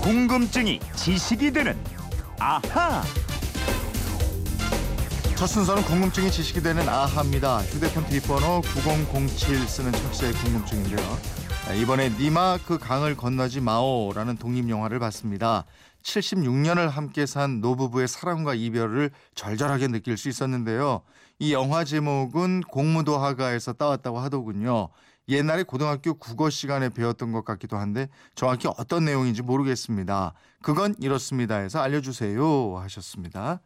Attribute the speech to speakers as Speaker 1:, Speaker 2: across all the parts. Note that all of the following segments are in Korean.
Speaker 1: 궁금증이 지식이 되는 아하.
Speaker 2: 첫 순서는 궁금증이 지식이 되는 아하입니다. 휴대폰 뒷번호 9007 쓰는 청취자의 궁금증인데요. 아, 이번에 니마 그 강을 건너지 마오라는 독립 영화를 봤습니다. 76년을 함께 산 노부부의 사랑과 이별을 절절하게 느낄 수 있었는데요. 이 영화 제목은 공무도 하가에서 따왔다고 하더군요. 옛날에 고등학교 국어 시간에 배웠던 것 같기도 한데 정확히 어떤 내용인지 모르겠습니다. 그건 이렇습니다 해서 알려주세요 하셨습니다.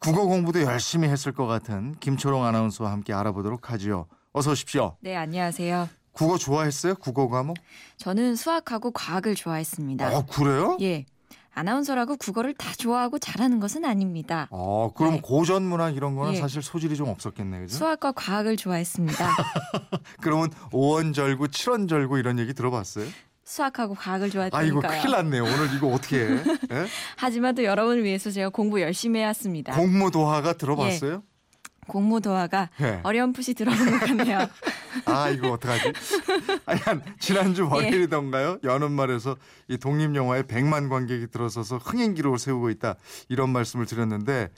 Speaker 2: 국어 공부도 열심히 했을 것 같은 김초롱 아나운서와 함께 알아보도록 하지요. 어서 오십시오.
Speaker 3: 네, 안녕하세요.
Speaker 2: 국어 좋아했어요? 국어 과목?
Speaker 3: 저는 수학하고 과학을 좋아했습니다.
Speaker 2: 아 그래요?
Speaker 3: 예. 아나운서라고 국어를 다 좋아하고 잘하는 것은 아닙니다.
Speaker 2: 아 그럼
Speaker 3: 네.
Speaker 2: 고전 문학 이런 거는
Speaker 3: 예.
Speaker 2: 사실 소질이 좀 없었겠네요. 그죠?
Speaker 3: 수학과 과학을 좋아했습니다.
Speaker 2: 그러면 오원절구, 칠원절구 이런 얘기 들어봤어요?
Speaker 3: 수학하고 과학을
Speaker 2: 아 이거. 큰일 났네요. 오늘 이거 어떻게 해? 예?
Speaker 3: 하지만 또 여러분을 위해서 제가 공부 열심히 해왔습니다.
Speaker 2: 공무도화가 들어봤어요?
Speaker 3: 공무도화가
Speaker 2: 예.
Speaker 3: 어렴풋이 들어본 것 같네요.
Speaker 2: 아 이거 어떡하지? 아니 한 지난주 월요일이던가요? 여는 말에서 이 독립 영화에 100만 관객이 들어서서 흥행 기록을 세우고 있다 이런 말씀을 드렸는데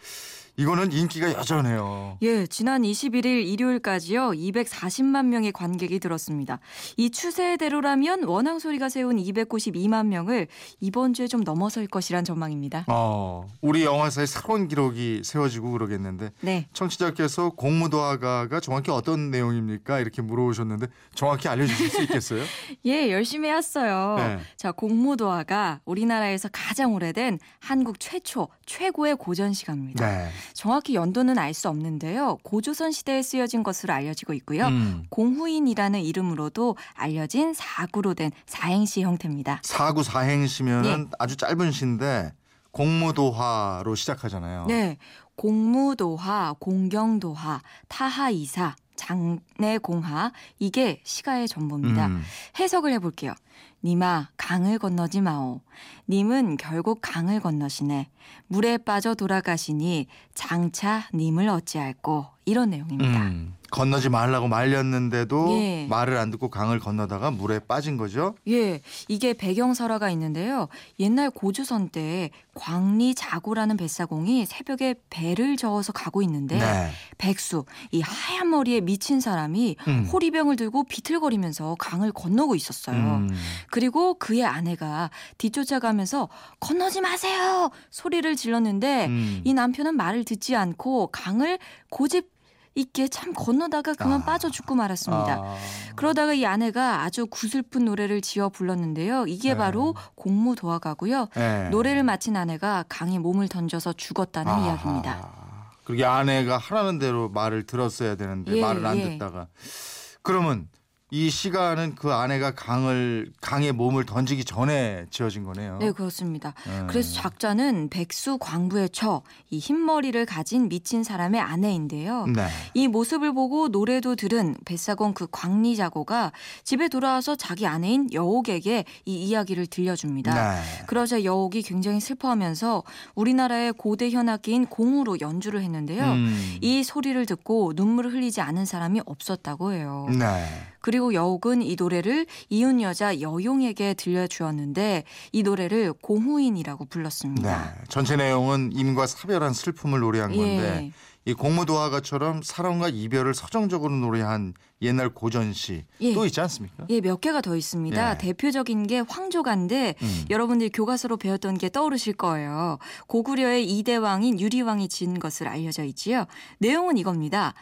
Speaker 2: 이거는 인기가 여전해요.
Speaker 3: 예, 지난 21일 일요일까지요. 240만 명의 관객이 들었습니다. 이 추세대로라면 원앙 소리가 세운 292만 명을 이번 주에 좀 넘어설 것이란 전망입니다.
Speaker 2: 어, 우리 영화사의 새로운 기록이 세워지고 그러겠는데
Speaker 3: 네.
Speaker 2: 청취자께서 공무도화가가 정확히 어떤 내용입니까? 이렇게 물어보셨는데 정확히 알려주실 수 있겠어요?
Speaker 3: 예, 열심히 했어요.
Speaker 2: 네.
Speaker 3: 자, 공무도화가 우리나라에서 가장 오래된 한국 최초, 최고의 고전시가입니다.
Speaker 2: 네.
Speaker 3: 정확히 연도는 알 수 없는데요. 고조선 시대에 쓰여진 것으로 알려지고 있고요.
Speaker 2: 음.
Speaker 3: 공후인이라는 이름으로도 알려진 사구로 된 사행시 형태입니다.
Speaker 2: 사구 사행시면은
Speaker 3: 예.
Speaker 2: 아주 짧은 시인데 공무도화로 시작하잖아요.
Speaker 3: 네. 공무도화, 공경도화, 타하이사, 장내공하 이게 시가의 전부입니다.
Speaker 2: 음.
Speaker 3: 해석을 해볼게요. 님아 강을 건너지 마오. 님은 결국 강을 건너시네. 물에 빠져 돌아가시니 장차 님을 어찌할꼬. 이런 내용입니다.
Speaker 2: 음. 건너지 말라고 말렸는데도
Speaker 3: 예.
Speaker 2: 말을 안 듣고 강을 건너다가 물에 빠진 거죠.
Speaker 3: 예, 이게 배경설화가 있는데요. 옛날 고조선 때 광리 자고라는 뱃사공이 새벽에 배를 저어서 가고 있는데
Speaker 2: 네.
Speaker 3: 백수, 이 하얀 머리에 미친 사람이
Speaker 2: 음.
Speaker 3: 호리병을 들고 비틀거리면서 강을 건너고 있었어요.
Speaker 2: 음.
Speaker 3: 그리고 그의 아내가 뒤쫓아가면서 건너지 마세요 소리를 질렀는데
Speaker 2: 음.
Speaker 3: 이 남편은 말을 듣지 않고 강을 고집 있게 참 건너다가 그만
Speaker 2: 아.
Speaker 3: 빠져 죽고 말았습니다.
Speaker 2: 아.
Speaker 3: 그러다가 이 아내가 아주 구슬픈 노래를 지어 불렀는데요. 이게
Speaker 2: 네.
Speaker 3: 바로 공무도화가고요.
Speaker 2: 네.
Speaker 3: 노래를 마친 아내가 강에 몸을 던져서 죽었다는
Speaker 2: 아하.
Speaker 3: 이야기입니다.
Speaker 2: 그게 아내가 하라는 대로 말을 들었어야 되는데
Speaker 3: 예,
Speaker 2: 말을 안
Speaker 3: 예.
Speaker 2: 듣다가 그러면 이 시가는 그 아내가 강을 강에 몸을 던지기 전에 지어진 거네요.
Speaker 3: 네, 그렇습니다.
Speaker 2: 음.
Speaker 3: 그래서 작자는 백수 광부의 처, 이 흰머리를 가진 미친 사람의 아내인데요.
Speaker 2: 네.
Speaker 3: 이 모습을 보고 노래도 들은 뱃사공 그 광리자고가 집에 돌아와서 자기 아내인 여옥에게 이 이야기를 들려줍니다.
Speaker 2: 네.
Speaker 3: 그러자 여옥이 굉장히 슬퍼하면서 우리나라의 고대 현악기인 공으로 연주를 했는데요.
Speaker 2: 음.
Speaker 3: 이 소리를 듣고 눈물을 흘리지 않은 사람이 없었다고 해요.
Speaker 2: 네.
Speaker 3: 그리고 여옥은 이 노래를 이웃 여자 여용에게 들려주었는데 이 노래를 공후인이라고
Speaker 2: 네.
Speaker 3: 불렀습니다.
Speaker 2: 전체 내용은 임과 사별한 슬픔을 노래한 건데
Speaker 3: 예.
Speaker 2: 이 공무도화가처럼 사랑과 이별을 서정적으로 노래한 옛날 고전시
Speaker 3: 예.
Speaker 2: 또 있지 않습니까?
Speaker 3: 예, 몇 개가 더 있습니다.
Speaker 2: 예.
Speaker 3: 대표적인 게 황조가인데
Speaker 2: 음.
Speaker 3: 여러분들이 교과서로 배웠던 게 떠오르실 거예요. 고구려의 이대왕인 유리왕이 지은 것을 알려져 있지요. 내용은 이겁니다.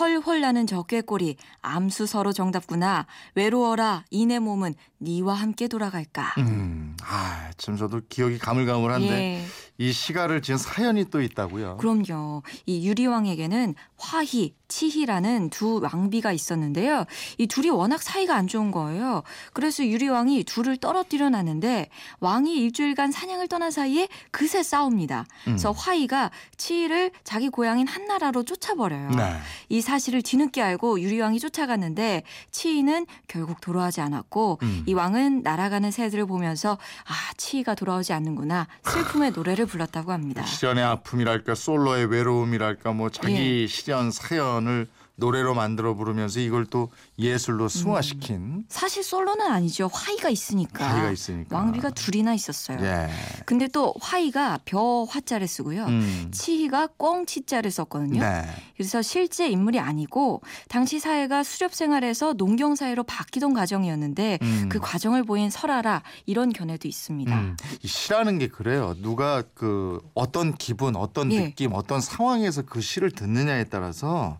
Speaker 3: 헐헐 나는 적개꼬리 암수 서로 정답구나. 외로워라 이내 몸은 니와 함께 돌아갈까.
Speaker 2: 음. 아, 참 저도 기억이 가물가물한데
Speaker 3: 예.
Speaker 2: 이 시가를 지은 사연이 또 있다고요.
Speaker 3: 그럼요. 이 유리왕 에게는 화희, 치희라는 두 왕비가 있었는데요. 이 둘이 워낙 사이가 안 좋은 거예요. 그래서 유리왕이 둘을 떨어뜨려 놨는데 왕이 일주일간 사냥을 떠난 사이에 그새 싸웁니다. 그래서 화희가 치희를 자기 고향인 한나라로 쫓아버려요.
Speaker 2: 네.
Speaker 3: 이 사실을 뒤늦게 알고 유리왕이 쫓아갔는데 치희는 결국 돌아오지 않았고
Speaker 2: 음.
Speaker 3: 이 왕은 날아가는 새들을 보면서 아 치희가 돌아오지 않는구나 슬픔의 노래를 불렀다고 합니다.
Speaker 2: 시련의 아픔이랄까 솔로의 외로움이랄까 뭐 자기 시련 사연 을 노래로 만들어 부르면서 이걸 또 예술로 승화시킨
Speaker 3: 사실 솔로는 아니죠. 화이가 있으니까.
Speaker 2: 화이가 있으니까.
Speaker 3: 왕비가 둘이나 있었어요.
Speaker 2: 예.
Speaker 3: 근데 또 화이가 벼 화자를 쓰고요.
Speaker 2: 음.
Speaker 3: 치희가 꽁 치자를 썼거든요.
Speaker 2: 네.
Speaker 3: 그래서 실제 인물이 아니고 당시 사회가 수렵 생활에서 농경 사회로 바뀌던 과정이었는데
Speaker 2: 음.
Speaker 3: 그 과정을 보인 설화라 이런 견해도 있습니다.
Speaker 2: 음, 이 시라는 게 그래요. 누가 그 어떤 기분, 어떤
Speaker 3: 예.
Speaker 2: 느낌, 어떤 상황에서 그 시를 듣느냐에 따라서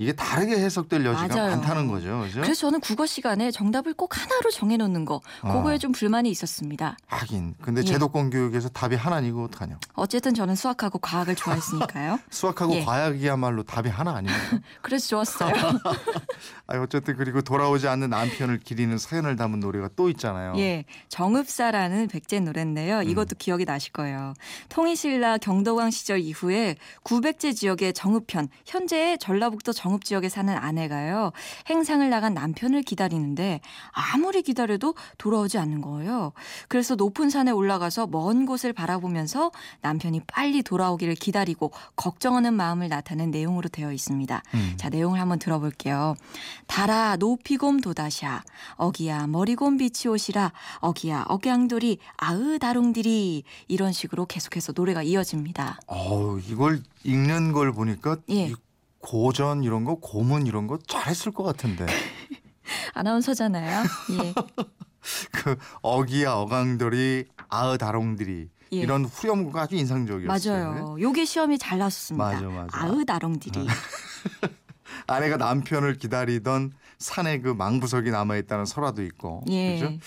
Speaker 2: 이게 다르게 해석될 여지가
Speaker 3: 맞아요.
Speaker 2: 많다는 거죠. 그죠?
Speaker 3: 그래서 저는 국어 시간에 정답을 꼭 하나로 정해놓는 거 그거에
Speaker 2: 어.
Speaker 3: 좀 불만이 있었습니다.
Speaker 2: 하긴. 근데
Speaker 3: 예.
Speaker 2: 제도권 교육에서 답이 하나니고 어떡하냐.
Speaker 3: 어쨌든 저는 수학하고 과학을 좋아했으니까요.
Speaker 2: 수학하고
Speaker 3: 예.
Speaker 2: 과학이야말로 답이 하나 아닙니까?
Speaker 3: 그래서 좋았어요.
Speaker 2: 아 어쨌든 그리고 돌아오지 않는 남편을 기리는 사연을 담은 노래가 또 있잖아요.
Speaker 3: 예, 정읍사라는 백제 노래인데요. 이것도 기억이 나실 거예요. 통일신라 경도광 시절 이후에 구백제 지역의 정읍편, 현재의 전라북도 정읍 지역에 사는 아내가요. 행상을 나간 남편을 기다리는데 아무리 기다려도 돌아오지 않는 거예요. 그래서 높은 산에 올라가서 먼 곳을 바라보면서 남편이 빨리 돌아오기를 기다리고 걱정하는 마음을 나타낸 내용으로 되어 있습니다.
Speaker 2: 음.
Speaker 3: 자, 내용을 한번 들어볼게요. 달아 높이곰 도다샤 어기야 머리곰 빛이 오시라 어기야 억양돌이 아으 다롱들이 이런 식으로 계속해서 노래가 이어집니다.
Speaker 2: 어우 이걸 읽는 걸 보니까
Speaker 3: 예.
Speaker 2: 이 고전 이런 거 고문 이런 거 잘했을 것 같은데
Speaker 3: 아나운서잖아요. 예.
Speaker 2: 그 어기야 어강들이 아으 다롱들이
Speaker 3: 예.
Speaker 2: 이런 후렴구가 아주 인상적이었어요.
Speaker 3: 맞아요. 요게 시험이 잘 나왔습니다.
Speaker 2: 맞아, 맞아.
Speaker 3: 아으 다롱들이.
Speaker 2: 아내가 남편을 기다리던 산에 그 망부석이 남아 있다는 설화도 있고
Speaker 3: 예.
Speaker 2: 그죠?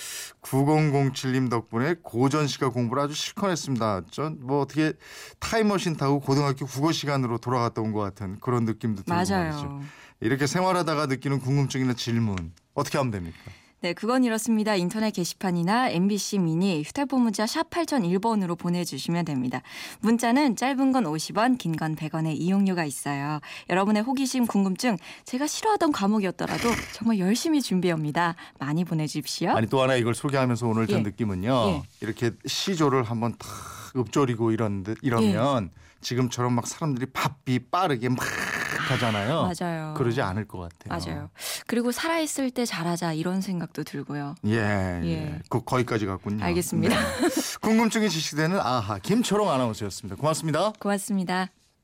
Speaker 2: 9007님 덕분에 고전 시가 공부를 아주 실컷 했습니다. 전 뭐 어떻게 타임머신 타고 고등학교 국어 시간으로 돌아갔다 온 것 같은 그런 느낌도 들고 말이죠.
Speaker 3: 맞아요.
Speaker 2: 이렇게 생활하다가 느끼는 궁금증이나 질문 어떻게 하면 됩니까?
Speaker 3: 네, 그건 이렇습니다. 인터넷 게시판이나 MBC 미니 휴대폰 문자 샵 8001번으로 보내주시면 됩니다. 문자는 짧은 건 50원, 긴 건 100원의 이용료가 있어요. 여러분의 호기심, 궁금증, 제가 싫어하던 과목이었더라도 정말 열심히 준비합니다. 많이 보내주십시오.
Speaker 2: 아니 또 하나 이걸 소개하면서 오늘 든
Speaker 3: 예.
Speaker 2: 느낌은요.
Speaker 3: 예.
Speaker 2: 이렇게 시조를 한번 탁 읊조리고 이런 듯 이러면
Speaker 3: 예.
Speaker 2: 지금처럼 막 사람들이 바삐 빠르게 막 하잖아요.
Speaker 3: 맞아요.
Speaker 2: 그러지 않을 것 같아요.
Speaker 3: 맞아요. 그리고 살아있을 때 잘하자 이런 생각도 들고요.
Speaker 2: 예,
Speaker 3: 예.
Speaker 2: 예. 그 거기까지 갔군요.
Speaker 3: 알겠습니다.
Speaker 2: 네. 궁금증이 지식되는 아하 김초롱 아나운서였습니다. 고맙습니다.
Speaker 3: 고맙습니다.